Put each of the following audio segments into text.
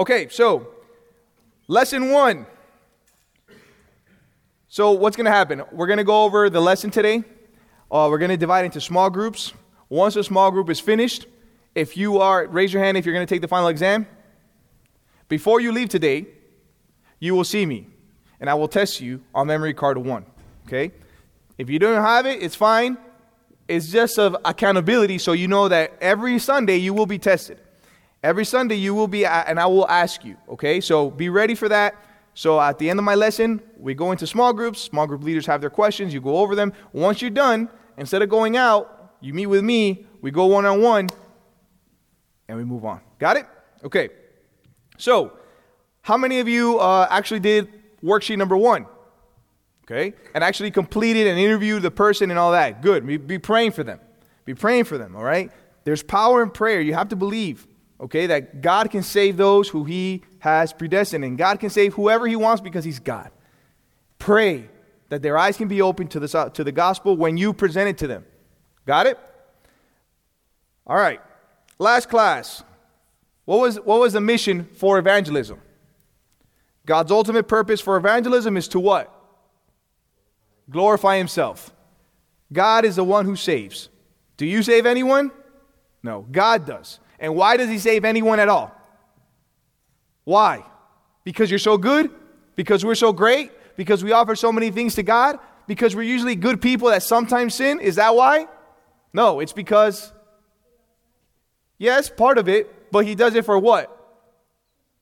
Okay, so lesson one. So, what's going to happen? We're going to go over the lesson today. Uh, we're going to divide into small groups. Once a small group is finished, if you are, raise your hand if you're going to take the final exam. Before you leave today, you will see me, and I will test you on memory card one. Okay? If you don't have it, it's fine. It's just of accountability, so you know that every Sunday you will be tested. Every Sunday you will be, and I will ask you. Okay? So be ready for that. So at the end of my lesson, we go into small groups. Small group leaders have their questions. You go over them. Once you're done, instead of going out, you meet with me. We go one on one, and we move on. Got it? Okay. So, how many of you uh, actually did worksheet number one? Okay, and actually completed and interviewed the person and all that. Good. Be, be praying for them. Be praying for them. All right. There's power in prayer. You have to believe. Okay, that God can save those who He has predestined, and God can save whoever He wants because He's God. Pray that their eyes can be opened to the, to the gospel when you present it to them. Got it? All right. Last class. What was, what was the mission for evangelism? God's ultimate purpose for evangelism is to what? Glorify Himself. God is the one who saves. Do you save anyone? No, God does. And why does he save anyone at all? Why? Because you're so good? Because we're so great? Because we offer so many things to God? Because we're usually good people that sometimes sin? Is that why? No, it's because, yes, part of it, but he does it for what?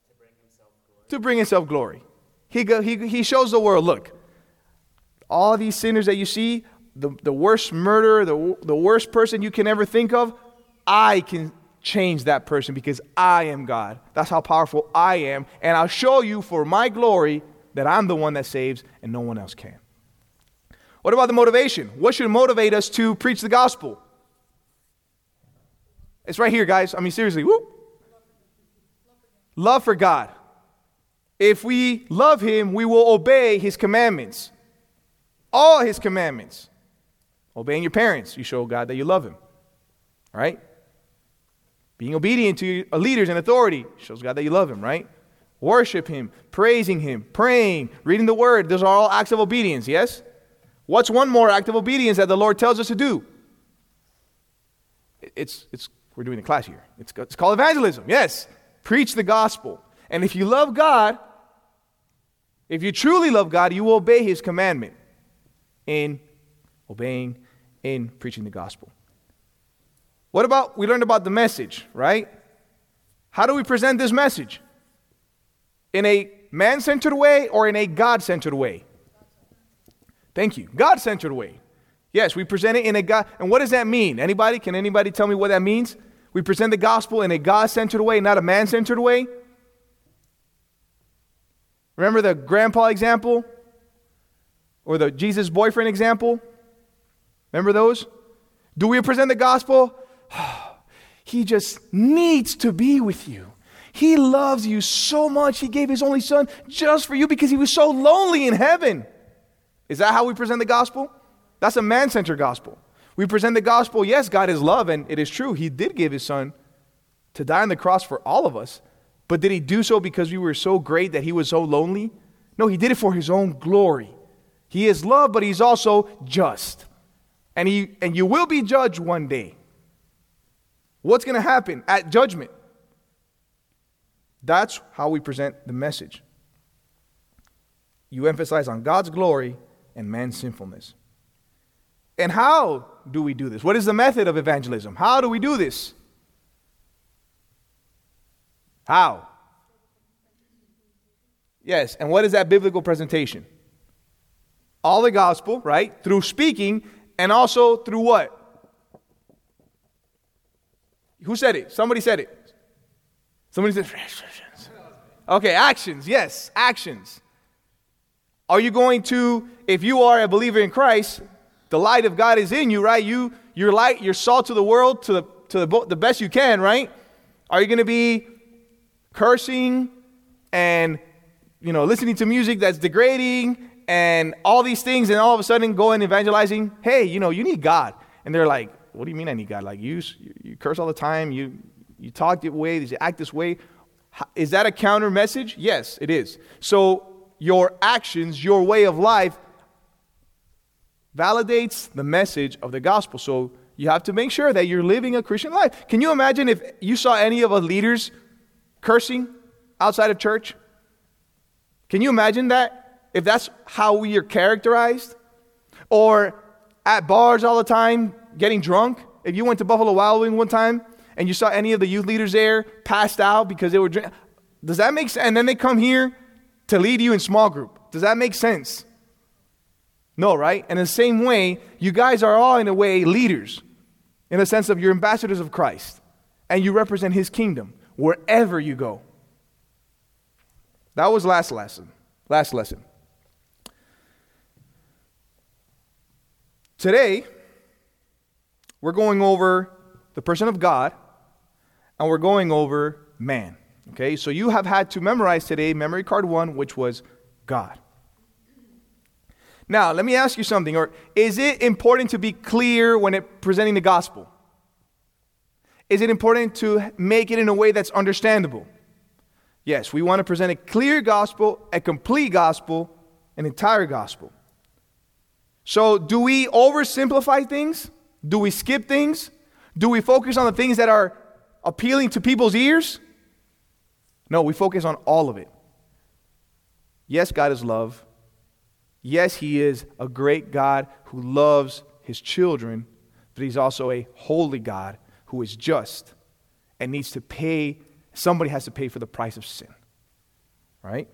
To bring himself glory. To bring himself glory. He, he, he shows the world look, all these sinners that you see, the, the worst murderer, the, the worst person you can ever think of, I can change that person because I am God. That's how powerful I am. And I'll show you for my glory that I'm the one that saves and no one else can. What about the motivation? What should motivate us to preach the gospel? It's right here, guys. I mean, seriously. Woo. Love for God. If we love Him, we will obey His commandments. All His commandments. Obeying your parents, you show God that you love Him. Right? Being obedient to leaders and authority shows God that you love Him, right? Worship Him, praising Him, praying, reading the Word. Those are all acts of obedience, yes? What's one more act of obedience that the Lord tells us to do? It's, it's, we're doing a class here. It's, it's called evangelism, yes. Preach the gospel. And if you love God, if you truly love God, you will obey His commandment in obeying, in preaching the gospel. What about, we learned about the message, right? How do we present this message? In a man centered way or in a God centered way? Thank you. God centered way. Yes, we present it in a God. And what does that mean? Anybody? Can anybody tell me what that means? We present the gospel in a God centered way, not a man centered way. Remember the grandpa example? Or the Jesus boyfriend example? Remember those? Do we present the gospel? he just needs to be with you. He loves you so much, he gave his only son just for you because he was so lonely in heaven. Is that how we present the gospel? That's a man centered gospel. We present the gospel, yes, God is love, and it is true. He did give his son to die on the cross for all of us. But did he do so because we were so great that he was so lonely? No, he did it for his own glory. He is love, but he's also just. And, he, and you will be judged one day. What's going to happen at judgment? That's how we present the message. You emphasize on God's glory and man's sinfulness. And how do we do this? What is the method of evangelism? How do we do this? How? Yes, and what is that biblical presentation? All the gospel, right? Through speaking and also through what? Who said it? Somebody said it. Somebody said, okay, actions. Yes, actions. Are you going to, if you are a believer in Christ, the light of God is in you, right? You, you're light, you're salt to the world to the, to the, the best you can, right? Are you going to be cursing and, you know, listening to music that's degrading and all these things and all of a sudden going evangelizing? Hey, you know, you need God. And they're like, what do you mean I need God? Like you, you curse all the time, you, you talk this way, you act this way. Is that a counter message? Yes, it is. So your actions, your way of life, validates the message of the gospel. So you have to make sure that you're living a Christian life. Can you imagine if you saw any of our leaders cursing outside of church? Can you imagine that? If that's how we are characterized? Or at bars all the time, getting drunk? If you went to Buffalo Wild Wings one time and you saw any of the youth leaders there passed out because they were drinking, does that make sense? And then they come here to lead you in small group. Does that make sense? No, right? And the same way, you guys are all, in a way, leaders in the sense of you're ambassadors of Christ and you represent his kingdom wherever you go. That was last lesson. Last lesson. Today, we're going over the person of God and we're going over man. Okay, so you have had to memorize today memory card one, which was God. Now, let me ask you something. Or is it important to be clear when it, presenting the gospel? Is it important to make it in a way that's understandable? Yes, we want to present a clear gospel, a complete gospel, an entire gospel. So, do we oversimplify things? Do we skip things? Do we focus on the things that are appealing to people's ears? No, we focus on all of it. Yes, God is love. Yes, He is a great God who loves His children, but He's also a holy God who is just and needs to pay, somebody has to pay for the price of sin. Right?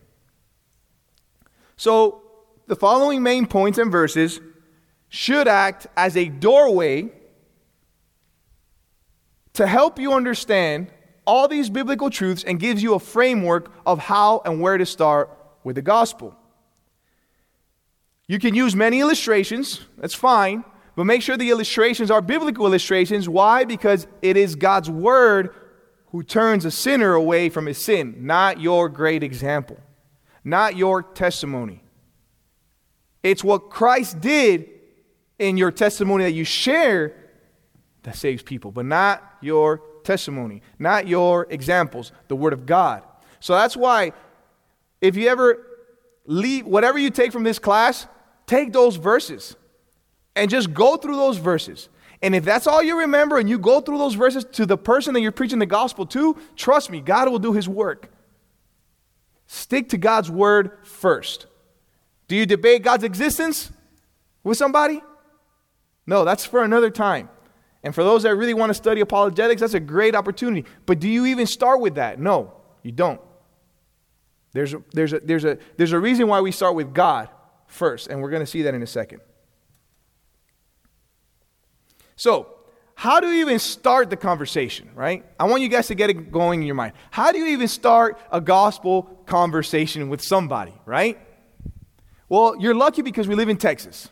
So, the following main points and verses should act as a doorway to help you understand all these biblical truths and gives you a framework of how and where to start with the gospel. You can use many illustrations, that's fine, but make sure the illustrations are biblical illustrations. Why? Because it is God's word who turns a sinner away from his sin, not your great example, not your testimony. It's what Christ did in your testimony that you share that saves people, but not your testimony, not your examples, the Word of God. So that's why if you ever leave, whatever you take from this class, take those verses and just go through those verses. And if that's all you remember and you go through those verses to the person that you're preaching the gospel to, trust me, God will do his work. Stick to God's word first. Do you debate God's existence with somebody? No, that's for another time. And for those that really want to study apologetics, that's a great opportunity. But do you even start with that? No, you don't. There's a, there's a, there's a, there's a reason why we start with God first, and we're going to see that in a second. So, how do you even start the conversation, right? I want you guys to get it going in your mind. How do you even start a gospel conversation with somebody, right? Well, you're lucky because we live in Texas,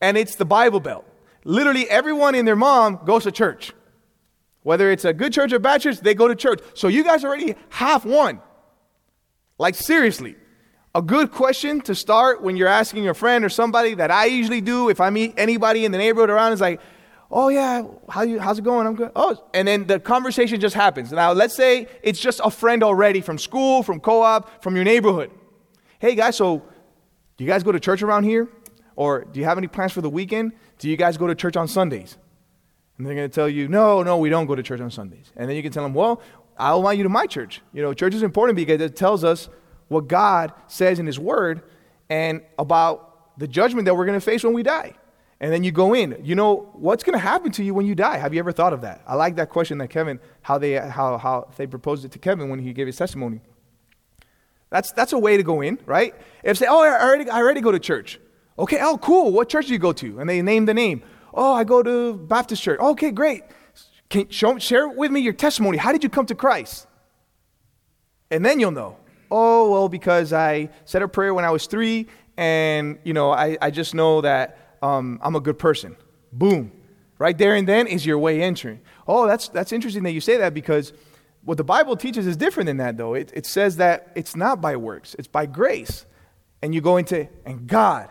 and it's the Bible Belt literally everyone and their mom goes to church. Whether it's a good church or bad church, they go to church. So you guys already have one. Like, seriously. A good question to start when you're asking a friend or somebody that I usually do if I meet anybody in the neighborhood around is like, oh yeah, how you, how's it going? I'm good. Oh, and then the conversation just happens. Now, let's say it's just a friend already from school, from co op, from your neighborhood. Hey guys, so do you guys go to church around here? Or do you have any plans for the weekend? Do you guys go to church on Sundays? And they're going to tell you, no, no, we don't go to church on Sundays. And then you can tell them, well, I'll invite you to my church. You know, church is important because it tells us what God says in His Word and about the judgment that we're going to face when we die. And then you go in. You know, what's going to happen to you when you die? Have you ever thought of that? I like that question that Kevin, how they, how, how they proposed it to Kevin when he gave his testimony. That's, that's a way to go in, right? If say, oh, I already, I already go to church. Okay, oh, cool. What church do you go to? And they name the name. Oh, I go to Baptist church. Okay, great. Can show, share with me your testimony. How did you come to Christ? And then you'll know. Oh, well, because I said a prayer when I was three, and, you know, I, I just know that um, I'm a good person. Boom. Right there and then is your way entering. Oh, that's, that's interesting that you say that because what the Bible teaches is different than that, though. It, it says that it's not by works, it's by grace. And you go into, and God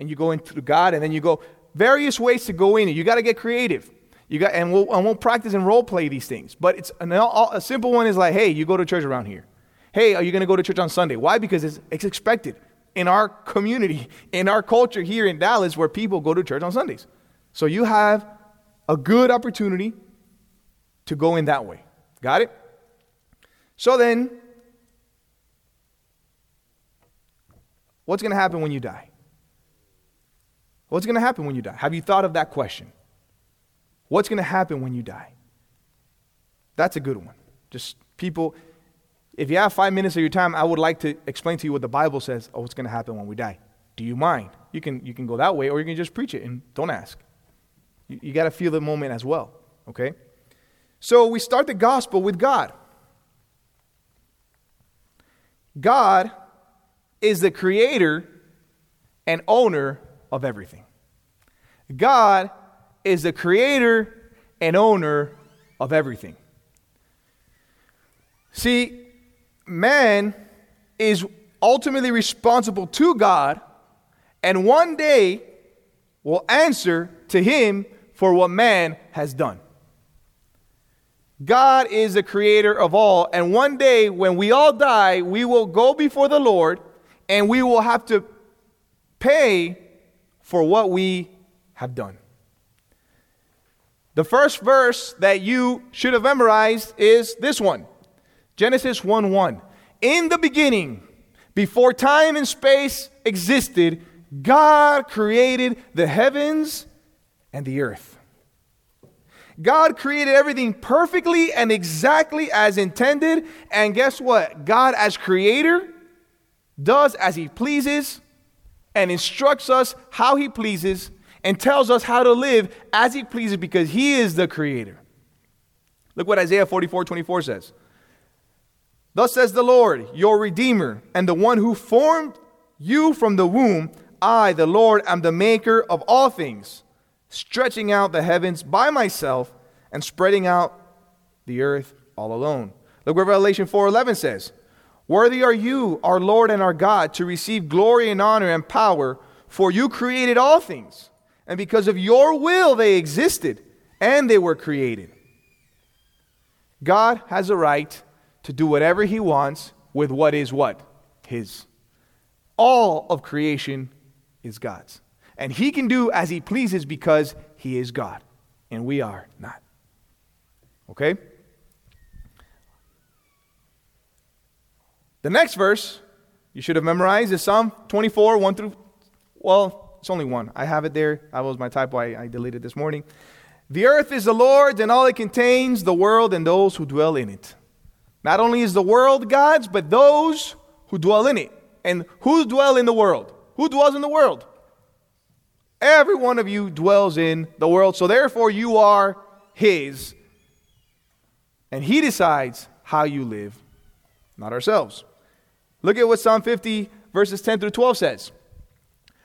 and you go into God, and then you go various ways to go in. You got to get creative. You got, and we'll, practice and role play these things. But it's an, a simple one is like, hey, you go to church around here. Hey, are you going to go to church on Sunday? Why? Because it's, it's expected in our community, in our culture here in Dallas, where people go to church on Sundays. So you have a good opportunity to go in that way. Got it? So then, what's going to happen when you die? What's going to happen when you die? Have you thought of that question? What's going to happen when you die? That's a good one. Just people, if you have five minutes of your time, I would like to explain to you what the Bible says oh, what's going to happen when we die. Do you mind? You can, you can go that way, or you can just preach it and don't ask. You, you got to feel the moment as well, okay? So we start the gospel with God. God is the creator and owner of everything. God is the creator and owner of everything. See, man is ultimately responsible to God and one day will answer to him for what man has done. God is the creator of all, and one day when we all die, we will go before the Lord and we will have to pay for what we have done. The first verse that you should have memorized is this one Genesis 1 1. In the beginning, before time and space existed, God created the heavens and the earth. God created everything perfectly and exactly as intended. And guess what? God, as creator, does as he pleases and instructs us how he pleases and tells us how to live as he pleases because he is the creator. Look what Isaiah 44 24 says. Thus says the Lord, your Redeemer, and the one who formed you from the womb. I, the Lord, am the maker of all things stretching out the heavens by myself and spreading out the earth all alone. Look what Revelation 4:11 says. Worthy are you, our Lord and our God, to receive glory and honor and power, for you created all things, and because of your will they existed and they were created. God has a right to do whatever he wants with what is what? His. All of creation is God's. And he can do as he pleases because he is God, and we are not. Okay? The next verse you should have memorized is Psalm 24, 1 through, well, it's only one. I have it there. That was my typo. I, I deleted this morning. The earth is the Lord's and all it contains, the world and those who dwell in it. Not only is the world God's, but those who dwell in it. And who dwell in the world? Who dwells in the world? Every one of you dwells in the world, so therefore you are His. And He decides how you live, not ourselves. Look at what Psalm 50, verses 10 through 12 says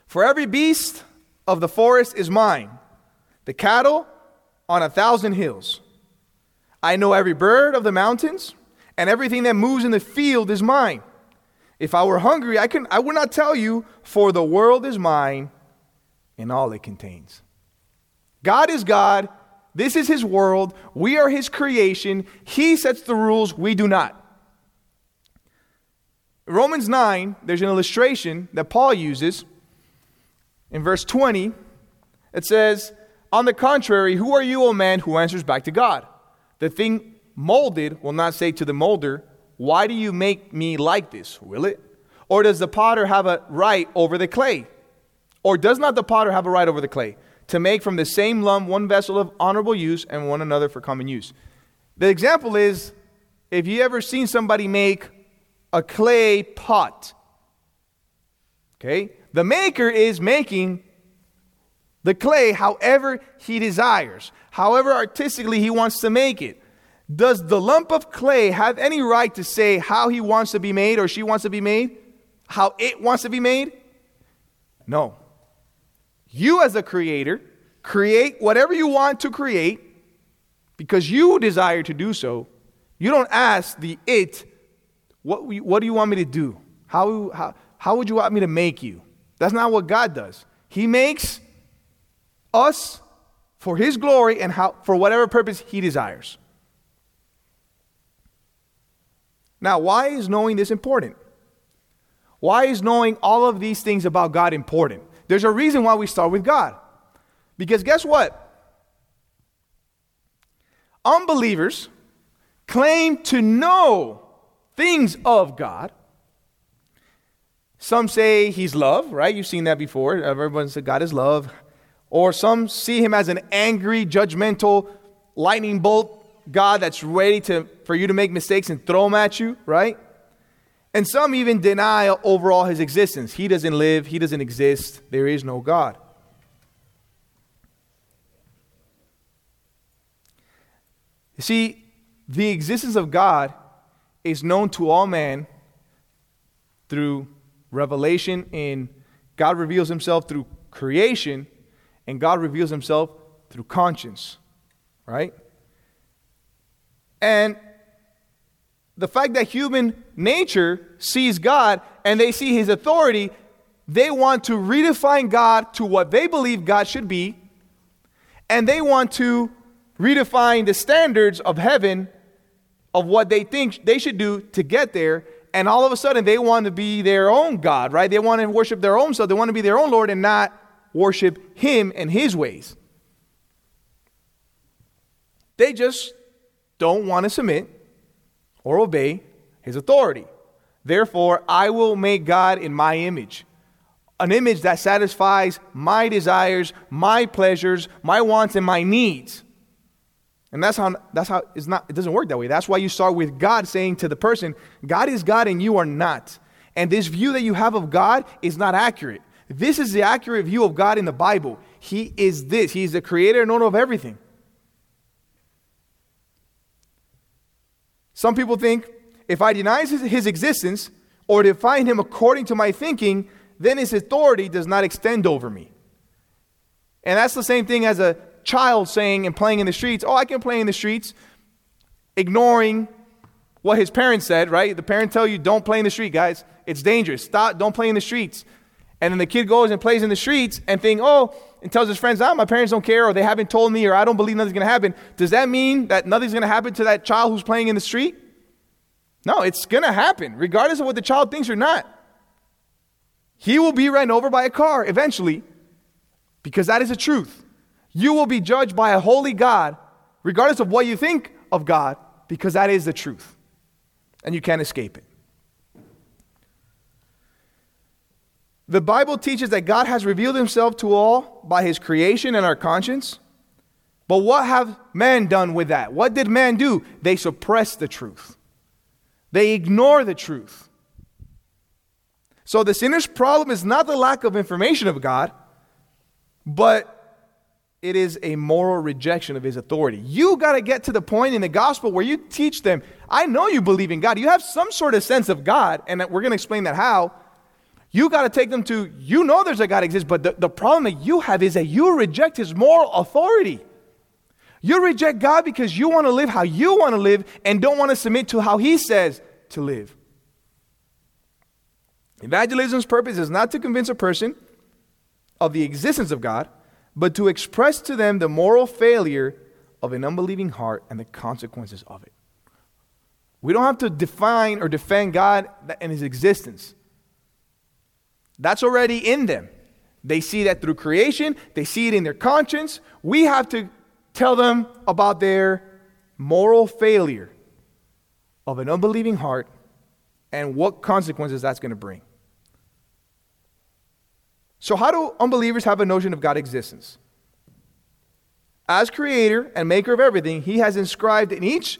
For every beast of the forest is mine, the cattle on a thousand hills. I know every bird of the mountains, and everything that moves in the field is mine. If I were hungry, I, can, I would not tell you, for the world is mine and all it contains. God is God. This is His world. We are His creation. He sets the rules, we do not. Romans 9, there's an illustration that Paul uses. In verse 20, it says, On the contrary, who are you, O man, who answers back to God? The thing molded will not say to the molder, Why do you make me like this? Will it? Or does the potter have a right over the clay? Or does not the potter have a right over the clay to make from the same lump one vessel of honorable use and one another for common use? The example is if you ever seen somebody make a clay pot, okay, the maker is making the clay however he desires, however artistically he wants to make it. Does the lump of clay have any right to say how he wants to be made or she wants to be made? How it wants to be made? No. You, as a creator, create whatever you want to create because you desire to do so. You don't ask the it, what, what do you want me to do? How, how, how would you want me to make you? That's not what God does. He makes us for his glory and how, for whatever purpose he desires. Now, why is knowing this important? Why is knowing all of these things about God important? There's a reason why we start with God. Because guess what? Unbelievers claim to know things of God. Some say he's love, right? You've seen that before. Everyone said God is love. Or some see him as an angry, judgmental, lightning bolt God that's ready to, for you to make mistakes and throw them at you, right? And some even deny overall his existence. He doesn't live, he doesn't exist, there is no God. You see, the existence of God is known to all men through revelation in God reveals himself through creation and God reveals himself through conscience, right? And the fact that human nature sees God and they see his authority, they want to redefine God to what they believe God should be, and they want to redefine the standards of heaven of what they think they should do to get there. And all of a sudden, they want to be their own God, right? They want to worship their own self. They want to be their own Lord and not worship Him and His ways. They just don't want to submit or obey his authority. Therefore, I will make God in my image, an image that satisfies my desires, my pleasures, my wants, and my needs. And that's how that's how it's not it doesn't work that way. That's why you start with God saying to the person, God is God and you are not. And this view that you have of God is not accurate. This is the accurate view of God in the Bible. He is this. He is the creator and owner of everything. Some people think if I deny his existence or define him according to my thinking, then his authority does not extend over me. And that's the same thing as a child saying and playing in the streets, oh, I can play in the streets, ignoring what his parents said, right? The parents tell you, don't play in the street, guys. It's dangerous. Stop, don't play in the streets. And then the kid goes and plays in the streets and think, oh, and tells his friends, ah, my parents don't care, or they haven't told me, or I don't believe nothing's to happen. Does that mean that nothing's to happen to that child who's playing in the street? No, it's to happen, regardless of what the child thinks or not. He will be ran over by a car eventually, because that is the truth. You will be judged by a holy God, regardless of what you think of God, because that is the truth. And you can't escape it. The Bible teaches that God has revealed himself to all by his creation and our conscience. But what have men done with that? What did man do? They suppressed the truth. They ignore the truth. So the sinner's problem is not the lack of information of God, but it is a moral rejection of his authority. You got to get to the point in the gospel where you teach them, I know you believe in God. You have some sort of sense of God, and we're going to explain that how. You got to take them to, you know there's a God exists, but the, the problem that you have is that you reject his moral authority. You reject God because you want to live how you want to live and don't want to submit to how he says to live. Evangelism's purpose is not to convince a person of the existence of God, but to express to them the moral failure of an unbelieving heart and the consequences of it. We don't have to define or defend God and his existence. That's already in them. They see that through creation, they see it in their conscience. We have to tell them about their moral failure of an unbelieving heart and what consequences that's going to bring. So, how do unbelievers have a notion of God's existence? As creator and maker of everything, he has inscribed in each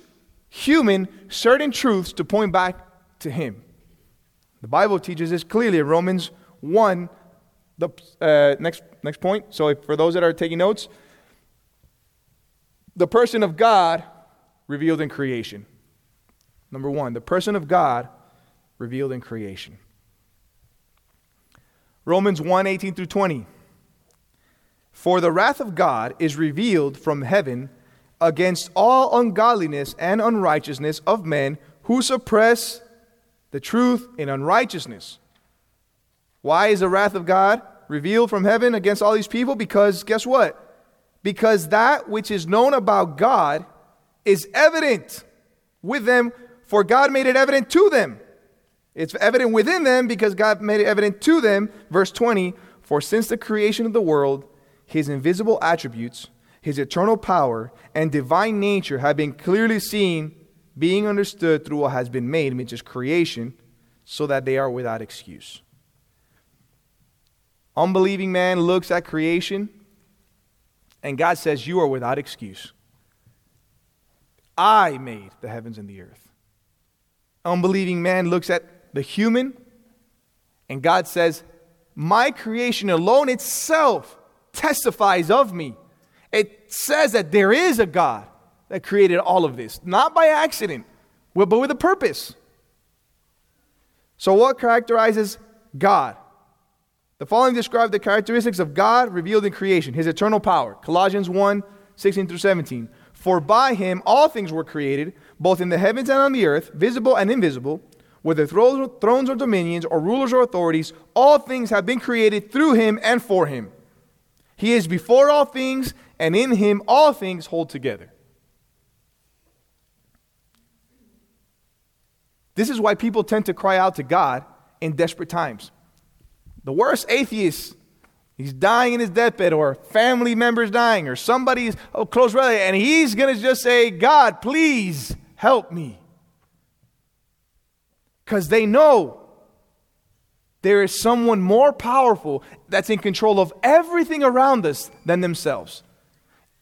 human certain truths to point back to him. The Bible teaches this clearly Romans 1, the uh, next, next point. So, if, for those that are taking notes, the person of God revealed in creation. Number one, the person of God revealed in creation. Romans 1 18 through 20. For the wrath of God is revealed from heaven against all ungodliness and unrighteousness of men who suppress the truth in unrighteousness why is the wrath of God revealed from heaven against all these people? Because guess what? because that which is known about God is evident with them, for God made it evident to them. It's evident within them because God made it evident to them. Verse 20 For since the creation of the world, his invisible attributes, his eternal power, and divine nature have been clearly seen, being understood through what has been made, which is creation, so that they are without excuse. Unbelieving man looks at creation, and God says, You are without excuse. I made the heavens and the earth. Unbelieving man looks at the human, and God says, My creation alone itself testifies of me. It says that there is a God that created all of this, not by accident, but with a purpose. So, what characterizes God? The following describe the characteristics of God revealed in creation, his eternal power. Colossians 1 16 through 17. For by him all things were created, both in the heavens and on the earth, visible and invisible whether thrones or dominions or rulers or authorities, all things have been created through him and for him. He is before all things, and in him all things hold together. This is why people tend to cry out to God in desperate times. The worst atheist, he's dying in his deathbed, or family members dying, or somebody's a close relative, and he's going to just say, God, please help me because they know there is someone more powerful that's in control of everything around us than themselves.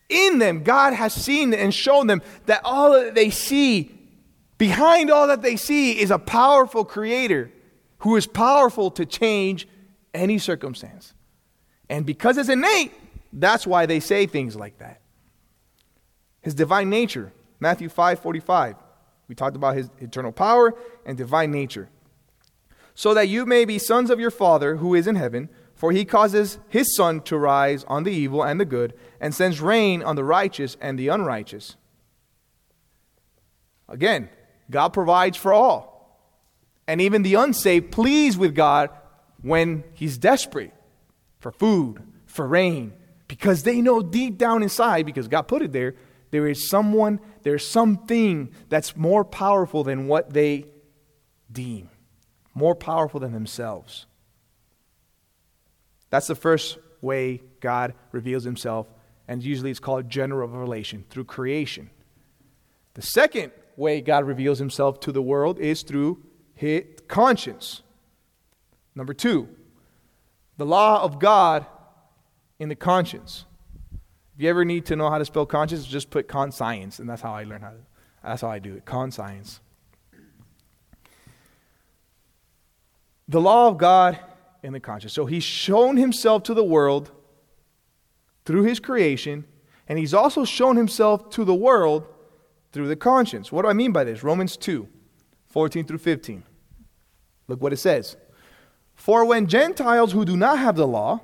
In them, God has seen and shown them that all that they see, behind all that they see, is a powerful creator who is powerful to change any circumstance. And because it's innate, that's why they say things like that. His divine nature, Matthew 5 45. We talked about his eternal power and divine nature. So that you may be sons of your Father who is in heaven, for he causes his sun to rise on the evil and the good, and sends rain on the righteous and the unrighteous. Again, God provides for all. And even the unsaved please with God when he's desperate for food, for rain, because they know deep down inside, because God put it there, there is someone, there's something that's more powerful than what they deem, more powerful than themselves. That's the first way God reveals himself, and usually it's called general revelation through creation. The second way God reveals himself to the world is through his conscience. Number two, the law of God in the conscience. If you ever need to know how to spell conscience, just put conscience, and that's how I learn how to. That's how I do it. Conscience. The law of God in the conscience. So he's shown himself to the world through his creation, and he's also shown himself to the world through the conscience. What do I mean by this? Romans 2 14 through 15. Look what it says. For when Gentiles who do not have the law,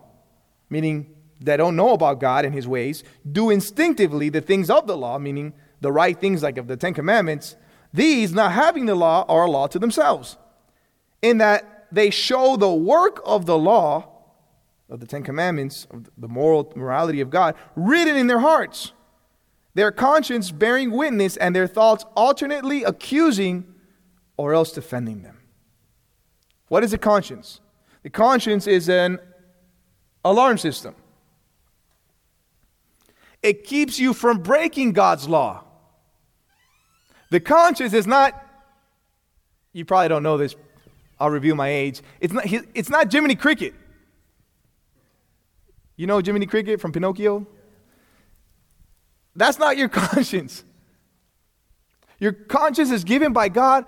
meaning that don't know about God and his ways do instinctively the things of the law, meaning the right things like of the Ten Commandments, these, not having the law, are a law to themselves, in that they show the work of the law, of the Ten Commandments, of the moral morality of God, written in their hearts, their conscience bearing witness, and their thoughts alternately accusing or else defending them. What is a conscience? The conscience is an alarm system. It keeps you from breaking God's law. The conscience is not, you probably don't know this, I'll reveal my age. It's not, it's not Jiminy Cricket. You know Jiminy Cricket from Pinocchio? That's not your conscience. Your conscience is given by God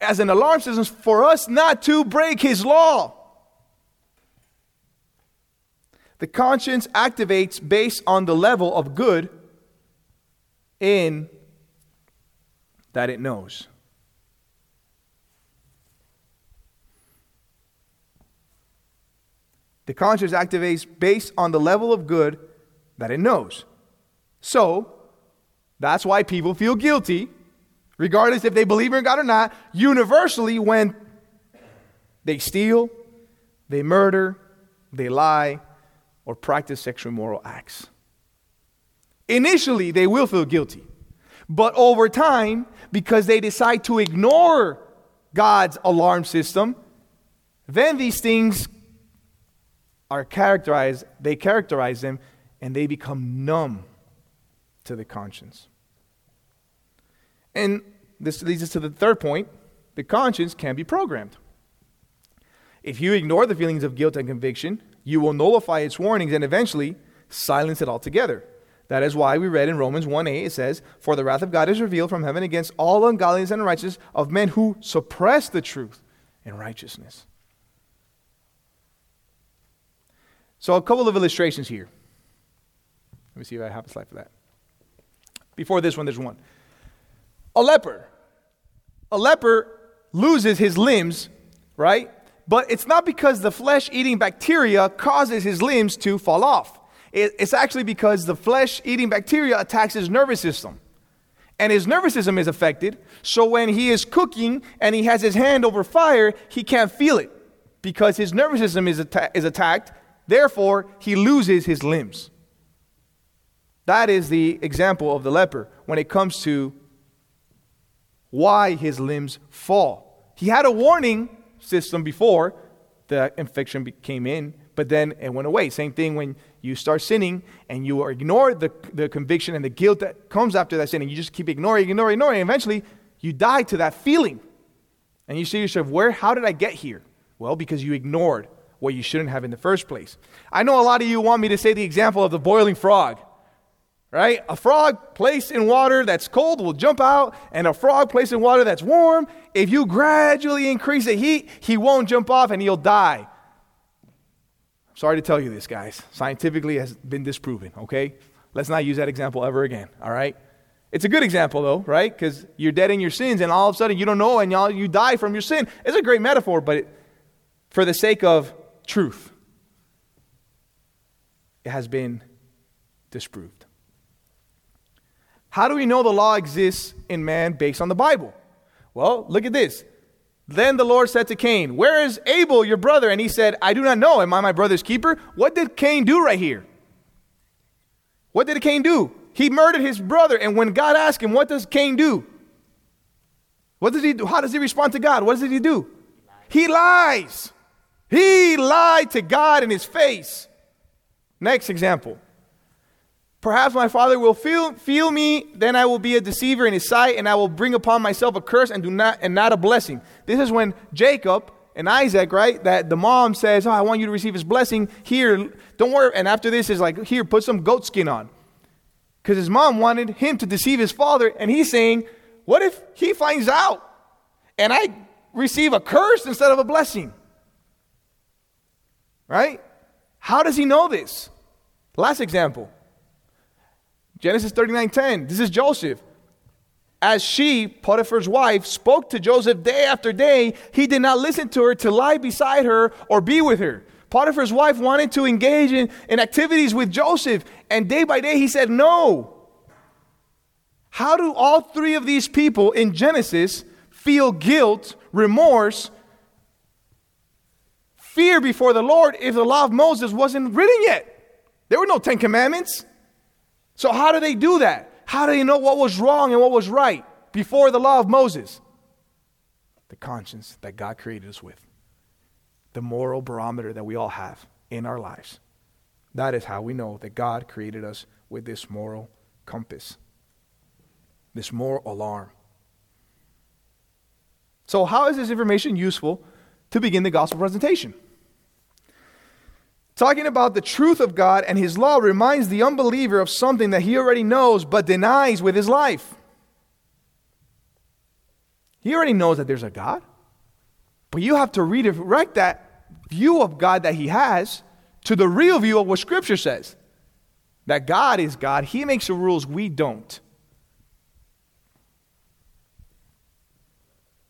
as an alarm system for us not to break His law. The conscience activates based on the level of good in that it knows. The conscience activates based on the level of good that it knows. So, that's why people feel guilty, regardless if they believe in God or not, universally when they steal, they murder, they lie, or practice sexual immoral acts. Initially, they will feel guilty. But over time, because they decide to ignore God's alarm system, then these things are characterized, they characterize them, and they become numb to the conscience. And this leads us to the third point the conscience can be programmed. If you ignore the feelings of guilt and conviction, you will nullify its warnings and eventually silence it altogether. That is why we read in Romans 1 8, it says, For the wrath of God is revealed from heaven against all ungodliness and unrighteousness of men who suppress the truth in righteousness. So, a couple of illustrations here. Let me see if I have a slide for that. Before this one, there's one. A leper. A leper loses his limbs, right? But it's not because the flesh eating bacteria causes his limbs to fall off. It's actually because the flesh eating bacteria attacks his nervous system. And his nervous system is affected. So when he is cooking and he has his hand over fire, he can't feel it because his nervous system is, atta- is attacked. Therefore, he loses his limbs. That is the example of the leper when it comes to why his limbs fall. He had a warning system before the infection came in, but then it went away. Same thing when you start sinning and you ignore the, the conviction and the guilt that comes after that sin, and you just keep ignoring, ignoring, ignoring, eventually you die to that feeling. And you say to yourself, Where, how did I get here? Well, because you ignored what you shouldn't have in the first place. I know a lot of you want me to say the example of the boiling frog. Right? A frog placed in water that's cold will jump out, and a frog placed in water that's warm, if you gradually increase the heat, he won't jump off and he'll die. Sorry to tell you this, guys. Scientifically has been disproven, okay? Let's not use that example ever again, all right? It's a good example, though, right? Because you're dead in your sins, and all of a sudden you don't know, and y'all, you die from your sin. It's a great metaphor, but it, for the sake of truth, it has been disproved. How do we know the law exists in man based on the Bible? Well, look at this. Then the Lord said to Cain, Where is Abel, your brother? And he said, I do not know. Am I my brother's keeper? What did Cain do right here? What did Cain do? He murdered his brother. And when God asked him, What does Cain do? What does he do? How does he respond to God? What does he do? He lies. He lied to God in his face. Next example. Perhaps my father will feel, feel me, then I will be a deceiver in his sight, and I will bring upon myself a curse and do not and not a blessing. This is when Jacob and Isaac, right? That the mom says, Oh, I want you to receive his blessing. Here, don't worry. And after this is like, here, put some goat skin on. Because his mom wanted him to deceive his father, and he's saying, What if he finds out and I receive a curse instead of a blessing? Right? How does he know this? Last example. Genesis 39:10. This is Joseph. As she, Potiphar's wife, spoke to Joseph day after day, he did not listen to her to lie beside her or be with her. Potiphar's wife wanted to engage in, in activities with Joseph, and day by day he said no. How do all three of these people in Genesis feel guilt, remorse, fear before the Lord if the law of Moses wasn't written yet? There were no Ten Commandments. So, how do they do that? How do they know what was wrong and what was right before the law of Moses? The conscience that God created us with, the moral barometer that we all have in our lives. That is how we know that God created us with this moral compass, this moral alarm. So, how is this information useful to begin the gospel presentation? Talking about the truth of God and His law reminds the unbeliever of something that he already knows but denies with his life. He already knows that there's a God, but you have to redirect that view of God that he has to the real view of what Scripture says that God is God, He makes the rules, we don't.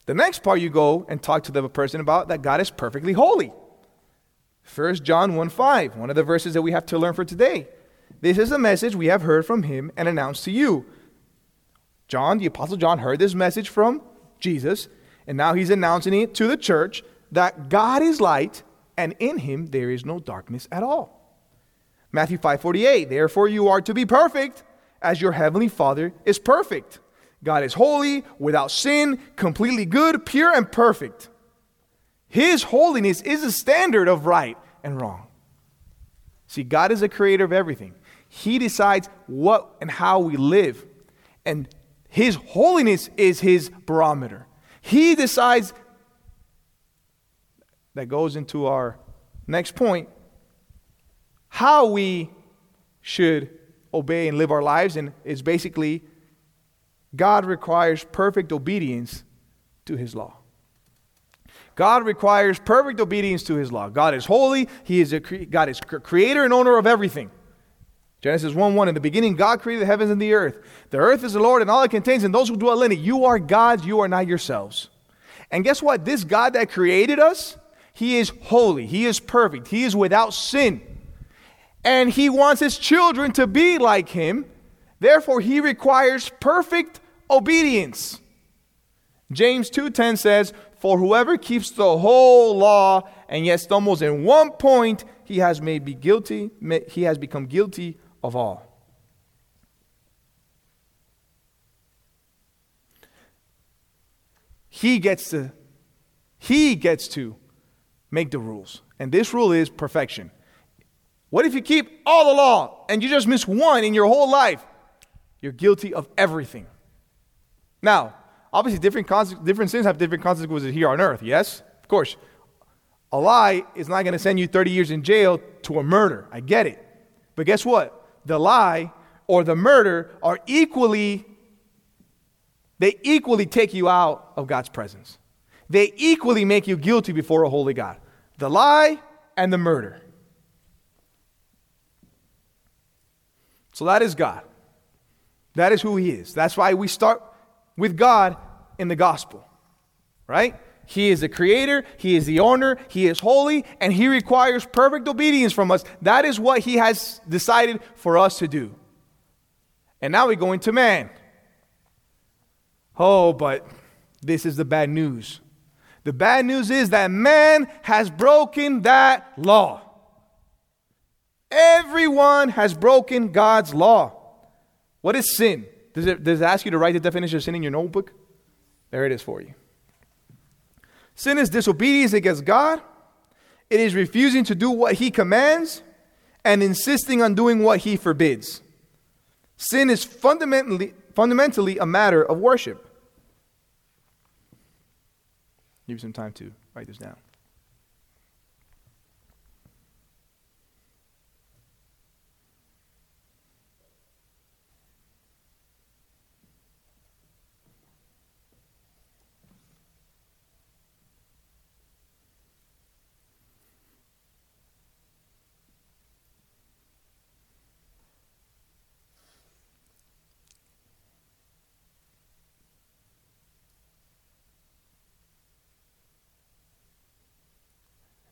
The next part you go and talk to the person about that God is perfectly holy. 1 John 1 5, one of the verses that we have to learn for today. This is the message we have heard from him and announced to you. John, the Apostle John, heard this message from Jesus, and now he's announcing it to the church that God is light, and in him there is no darkness at all. Matthew 5 48, therefore you are to be perfect as your heavenly Father is perfect. God is holy, without sin, completely good, pure, and perfect. His holiness is the standard of right and wrong. See, God is the creator of everything. He decides what and how we live. And His holiness is His barometer. He decides, that goes into our next point, how we should obey and live our lives. And it's basically God requires perfect obedience to His law. God requires perfect obedience to his law. God is holy. He is a cre- God is creator and owner of everything. Genesis 1 1 In the beginning, God created the heavens and the earth. The earth is the Lord and all it contains, and those who dwell in it. You are gods, you are not yourselves. And guess what? This God that created us, He is holy, He is perfect, He is without sin. And He wants His children to be like Him. Therefore, He requires perfect obedience. James 2:10 says, for whoever keeps the whole law and yet stumbles in one point, he has made be guilty, he has become guilty of all. He gets to he gets to make the rules. And this rule is perfection. What if you keep all the law and you just miss one in your whole life? You're guilty of everything. Now, Obviously, different, different sins have different consequences here on earth, yes? Of course. A lie is not going to send you 30 years in jail to a murder. I get it. But guess what? The lie or the murder are equally, they equally take you out of God's presence. They equally make you guilty before a holy God. The lie and the murder. So that is God. That is who He is. That's why we start with God in the gospel, right? He is the creator, He is the owner, He is holy, and He requires perfect obedience from us. That is what He has decided for us to do. And now we go into man. Oh, but this is the bad news. The bad news is that man has broken that law. Everyone has broken God's law. What is sin? Does it, does it ask you to write the definition of sin in your notebook? There it is for you. Sin is disobedience against God. It is refusing to do what He commands and insisting on doing what He forbids. Sin is fundamentally, fundamentally a matter of worship. Give you some time to write this down.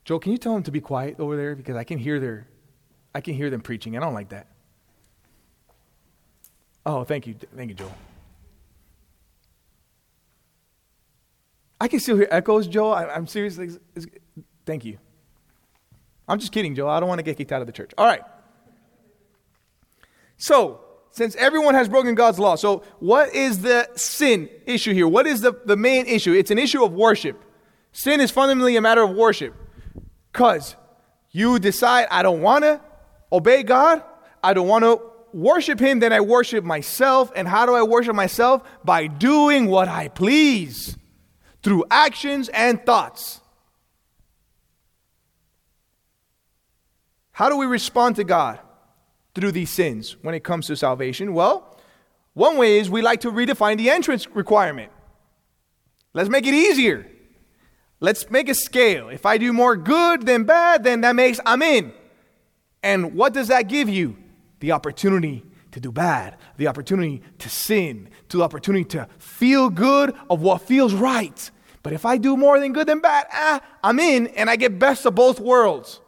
Joe, can you tell them to be quiet over there because I can hear their I can hear them preaching. I don't like that. Oh, thank you. Thank you, Joe. I can still hear echoes, Joe. I, am seriously. Thank you. I'm just kidding, Joe. I don't want to get kicked out of the church. All right. So, since everyone has broken God's law, so what is the sin issue here? What is the, the main issue? It's an issue of worship. Sin is fundamentally a matter of worship. Because you decide, I don't want to obey God, I don't want to worship Him, then I worship myself. And how do I worship myself? By doing what I please through actions and thoughts. How do we respond to God through these sins when it comes to salvation? Well, one way is we like to redefine the entrance requirement. Let's make it easier. Let's make a scale. If I do more good than bad, then that makes I'm in. And what does that give you? The opportunity to do bad, the opportunity to sin, to the opportunity to feel good of what feels right. But if I do more than good than bad, ah, I'm in and I get best of both worlds.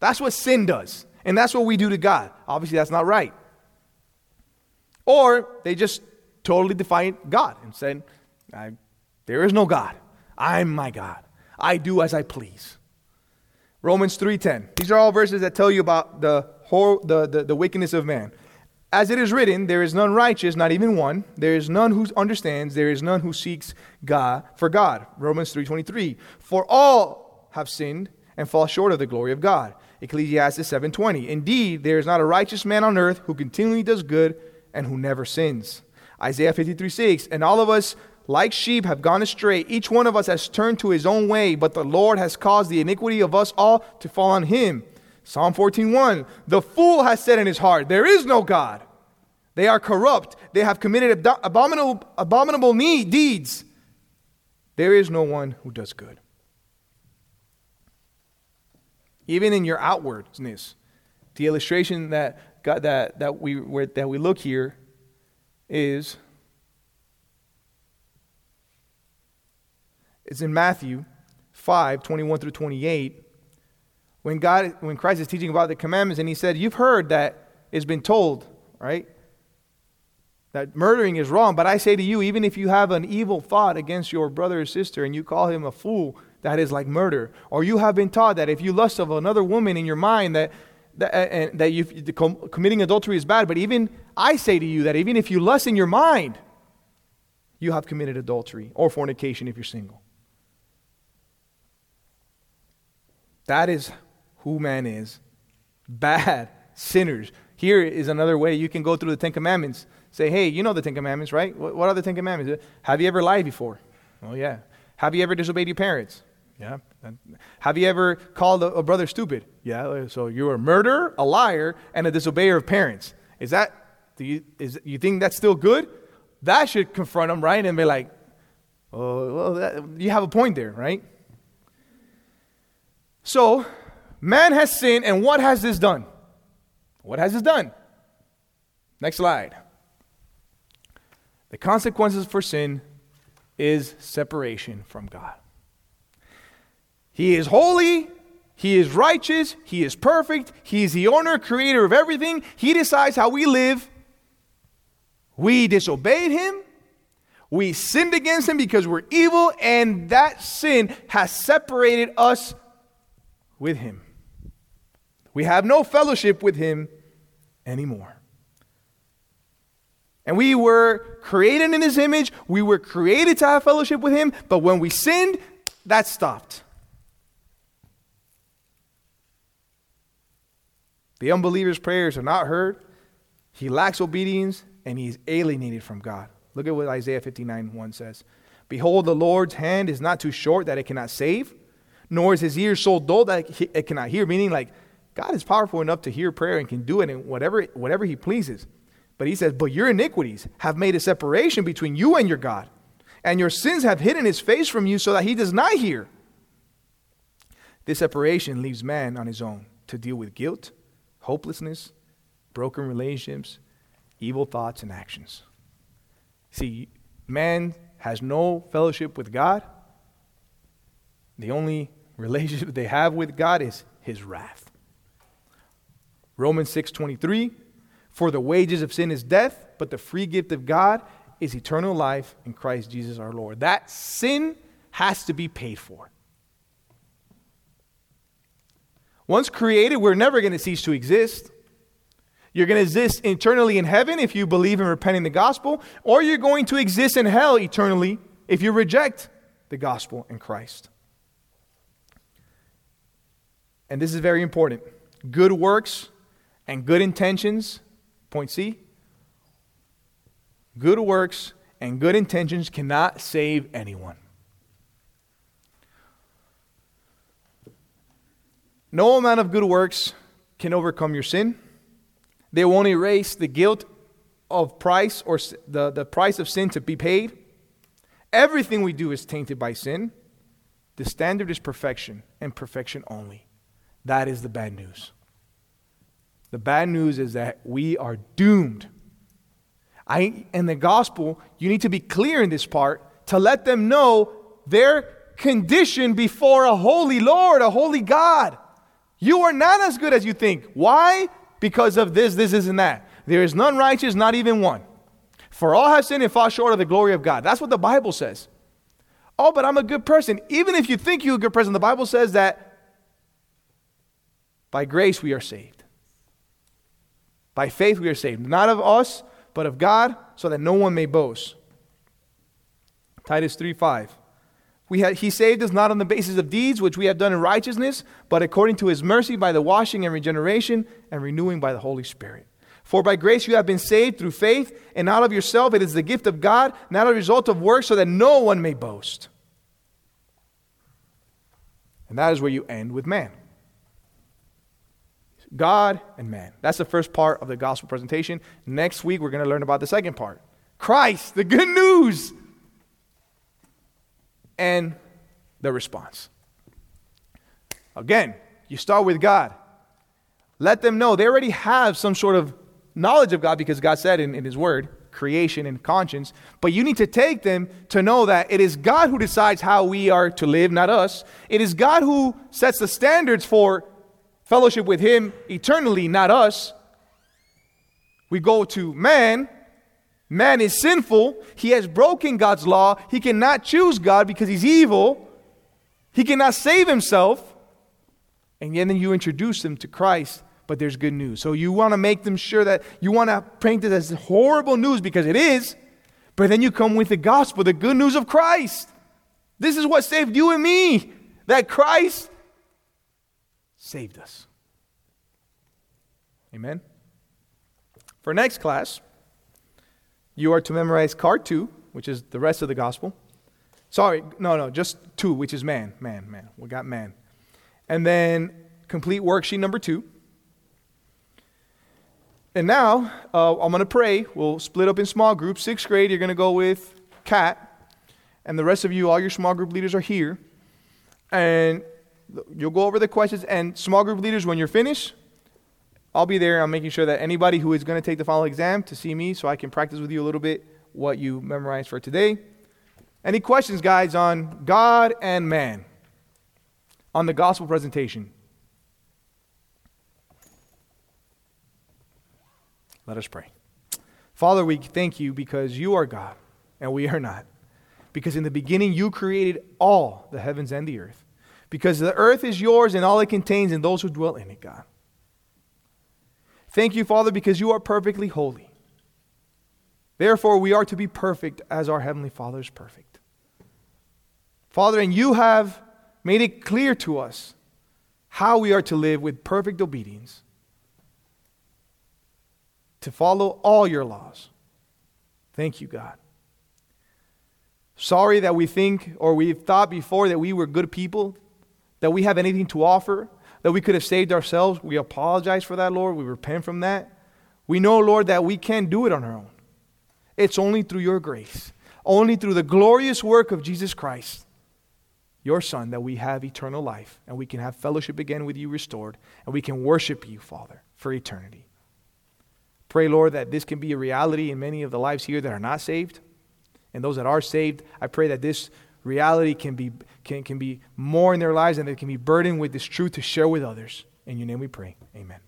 That's what sin does. And that's what we do to God. Obviously, that's not right. Or they just totally define God and said, There is no God. I'm my God. I do as I please. Romans 3:10. These are all verses that tell you about the, whole, the, the, the wickedness of man. As it is written, there is none righteous, not even one. There is none who understands, there is none who seeks God for God. Romans 3:23. For all have sinned and fall short of the glory of God. Ecclesiastes 7:20. Indeed, there is not a righteous man on earth who continually does good and who never sins. Isaiah 53:6. And all of us like sheep have gone astray. Each one of us has turned to his own way, but the Lord has caused the iniquity of us all to fall on him. Psalm 14:1 The fool has said in his heart, there is no God. They are corrupt. They have committed abominable abominable need, deeds. There is no one who does good. Even in your outwardness, the illustration that God, that that we that we look here is It's in Matthew 5 21 through 28. When, God, when Christ is teaching about the commandments, and he said, You've heard that it's been told, right? That murdering is wrong, but I say to you, even if you have an evil thought against your brother or sister and you call him a fool, that is like murder. Or you have been taught that if you lust of another woman in your mind, that, that, and, that you, committing adultery is bad. But even I say to you that even if you lust in your mind, you have committed adultery or fornication if you're single. That is who man is. Bad sinners. Here is another way you can go through the Ten Commandments. Say, hey, you know the Ten Commandments, right? What, are the Ten Commandments? Have you ever lied before? Oh, yeah. Have you ever disobeyed your parents? Yeah. Have you ever called a, a brother stupid? Yeah. So you're a murderer, a liar, and a disobeyer of parents. Is that, do you, is, you think that's still good? That should confront them, right? And be like, oh, well, that, you have a point there, right? So, man has sinned, and what has this done? What has this done? Next slide. The consequences for sin is separation from God. He is holy, he is righteous, he is perfect, he is the owner, creator of everything. He decides how we live. We disobeyed him. We sinned against him because we're evil, and that sin has separated us with him. We have no fellowship with him anymore. And we were created in his image. We were created to have fellowship with him. But when we sinned, that stopped. The unbeliever's prayers are not heard. He lacks obedience and he's alienated from God. Look at what Isaiah 59 1 says Behold, the Lord's hand is not too short that it cannot save, nor is his ear so dull that it cannot hear. Meaning, like, God is powerful enough to hear prayer and can do it in whatever, whatever he pleases. But he says, But your iniquities have made a separation between you and your God, and your sins have hidden his face from you so that he does not hear. This separation leaves man on his own to deal with guilt, hopelessness, broken relationships, evil thoughts, and actions. See, man has no fellowship with God. The only relationship they have with God is his wrath. Romans 6:23 For the wages of sin is death, but the free gift of God is eternal life in Christ Jesus our Lord. That sin has to be paid for. Once created, we're never going to cease to exist. You're going to exist eternally in heaven if you believe and repent in the gospel, or you're going to exist in hell eternally if you reject the gospel in Christ and this is very important good works and good intentions, point C, good works and good intentions cannot save anyone. No amount of good works can overcome your sin. They won't erase the guilt of price or the, the price of sin to be paid. Everything we do is tainted by sin. The standard is perfection and perfection only. That is the bad news. The bad news is that we are doomed. I, in the gospel, you need to be clear in this part to let them know their condition before a holy Lord, a holy God. You are not as good as you think. Why? Because of this, this, this, and that. There is none righteous, not even one. For all have sinned and fall short of the glory of God. That's what the Bible says. Oh, but I'm a good person. Even if you think you're a good person, the Bible says that by grace we are saved. By faith we are saved, not of us, but of God, so that no one may boast. Titus 3 5. We had, he saved us not on the basis of deeds which we have done in righteousness, but according to his mercy by the washing and regeneration and renewing by the Holy Spirit. For by grace you have been saved through faith, and not of yourself. It is the gift of God, not a result of works, so that no one may boast. And that is where you end with man. God and man. That's the first part of the gospel presentation. Next week, we're going to learn about the second part Christ, the good news, and the response. Again, you start with God. Let them know they already have some sort of knowledge of God because God said in, in His Word, creation and conscience. But you need to take them to know that it is God who decides how we are to live, not us. It is God who sets the standards for fellowship with Him eternally, not us. We go to man. Man is sinful. He has broken God's law. He cannot choose God because he's evil. He cannot save himself. And yet, then you introduce him to Christ, but there's good news. So you want to make them sure that you want to paint it as horrible news because it is, but then you come with the gospel, the good news of Christ. This is what saved you and me, that Christ saved us. Amen. For next class, you are to memorize card two, which is the rest of the gospel. Sorry, no, no, just two, which is man, man, man. We got man. And then complete worksheet number two. And now uh, I'm going to pray. We'll split up in small groups. Sixth grade, you're going to go with Kat. And the rest of you, all your small group leaders are here. And you'll go over the questions. And small group leaders, when you're finished, I'll be there. I'm making sure that anybody who is going to take the final exam to see me so I can practice with you a little bit what you memorized for today. Any questions, guys, on God and man? On the gospel presentation? Let us pray. Father, we thank you because you are God and we are not. Because in the beginning you created all the heavens and the earth. Because the earth is yours and all it contains and those who dwell in it, God. Thank you, Father, because you are perfectly holy. Therefore, we are to be perfect as our Heavenly Father is perfect. Father, and you have made it clear to us how we are to live with perfect obedience, to follow all your laws. Thank you, God. Sorry that we think or we've thought before that we were good people, that we have anything to offer, that we could have saved ourselves. We apologize for that, Lord. We repent from that. We know, Lord, that we can't do it on our own. It's only through your grace, only through the glorious work of Jesus Christ, your Son, that we have eternal life and we can have fellowship again with you restored and we can worship you, Father, for eternity. Pray, Lord, that this can be a reality in many of the lives here that are not saved. And those that are saved, I pray that this reality can be, can, can be more in their lives and they can be burdened with this truth to share with others. In your name we pray. Amen.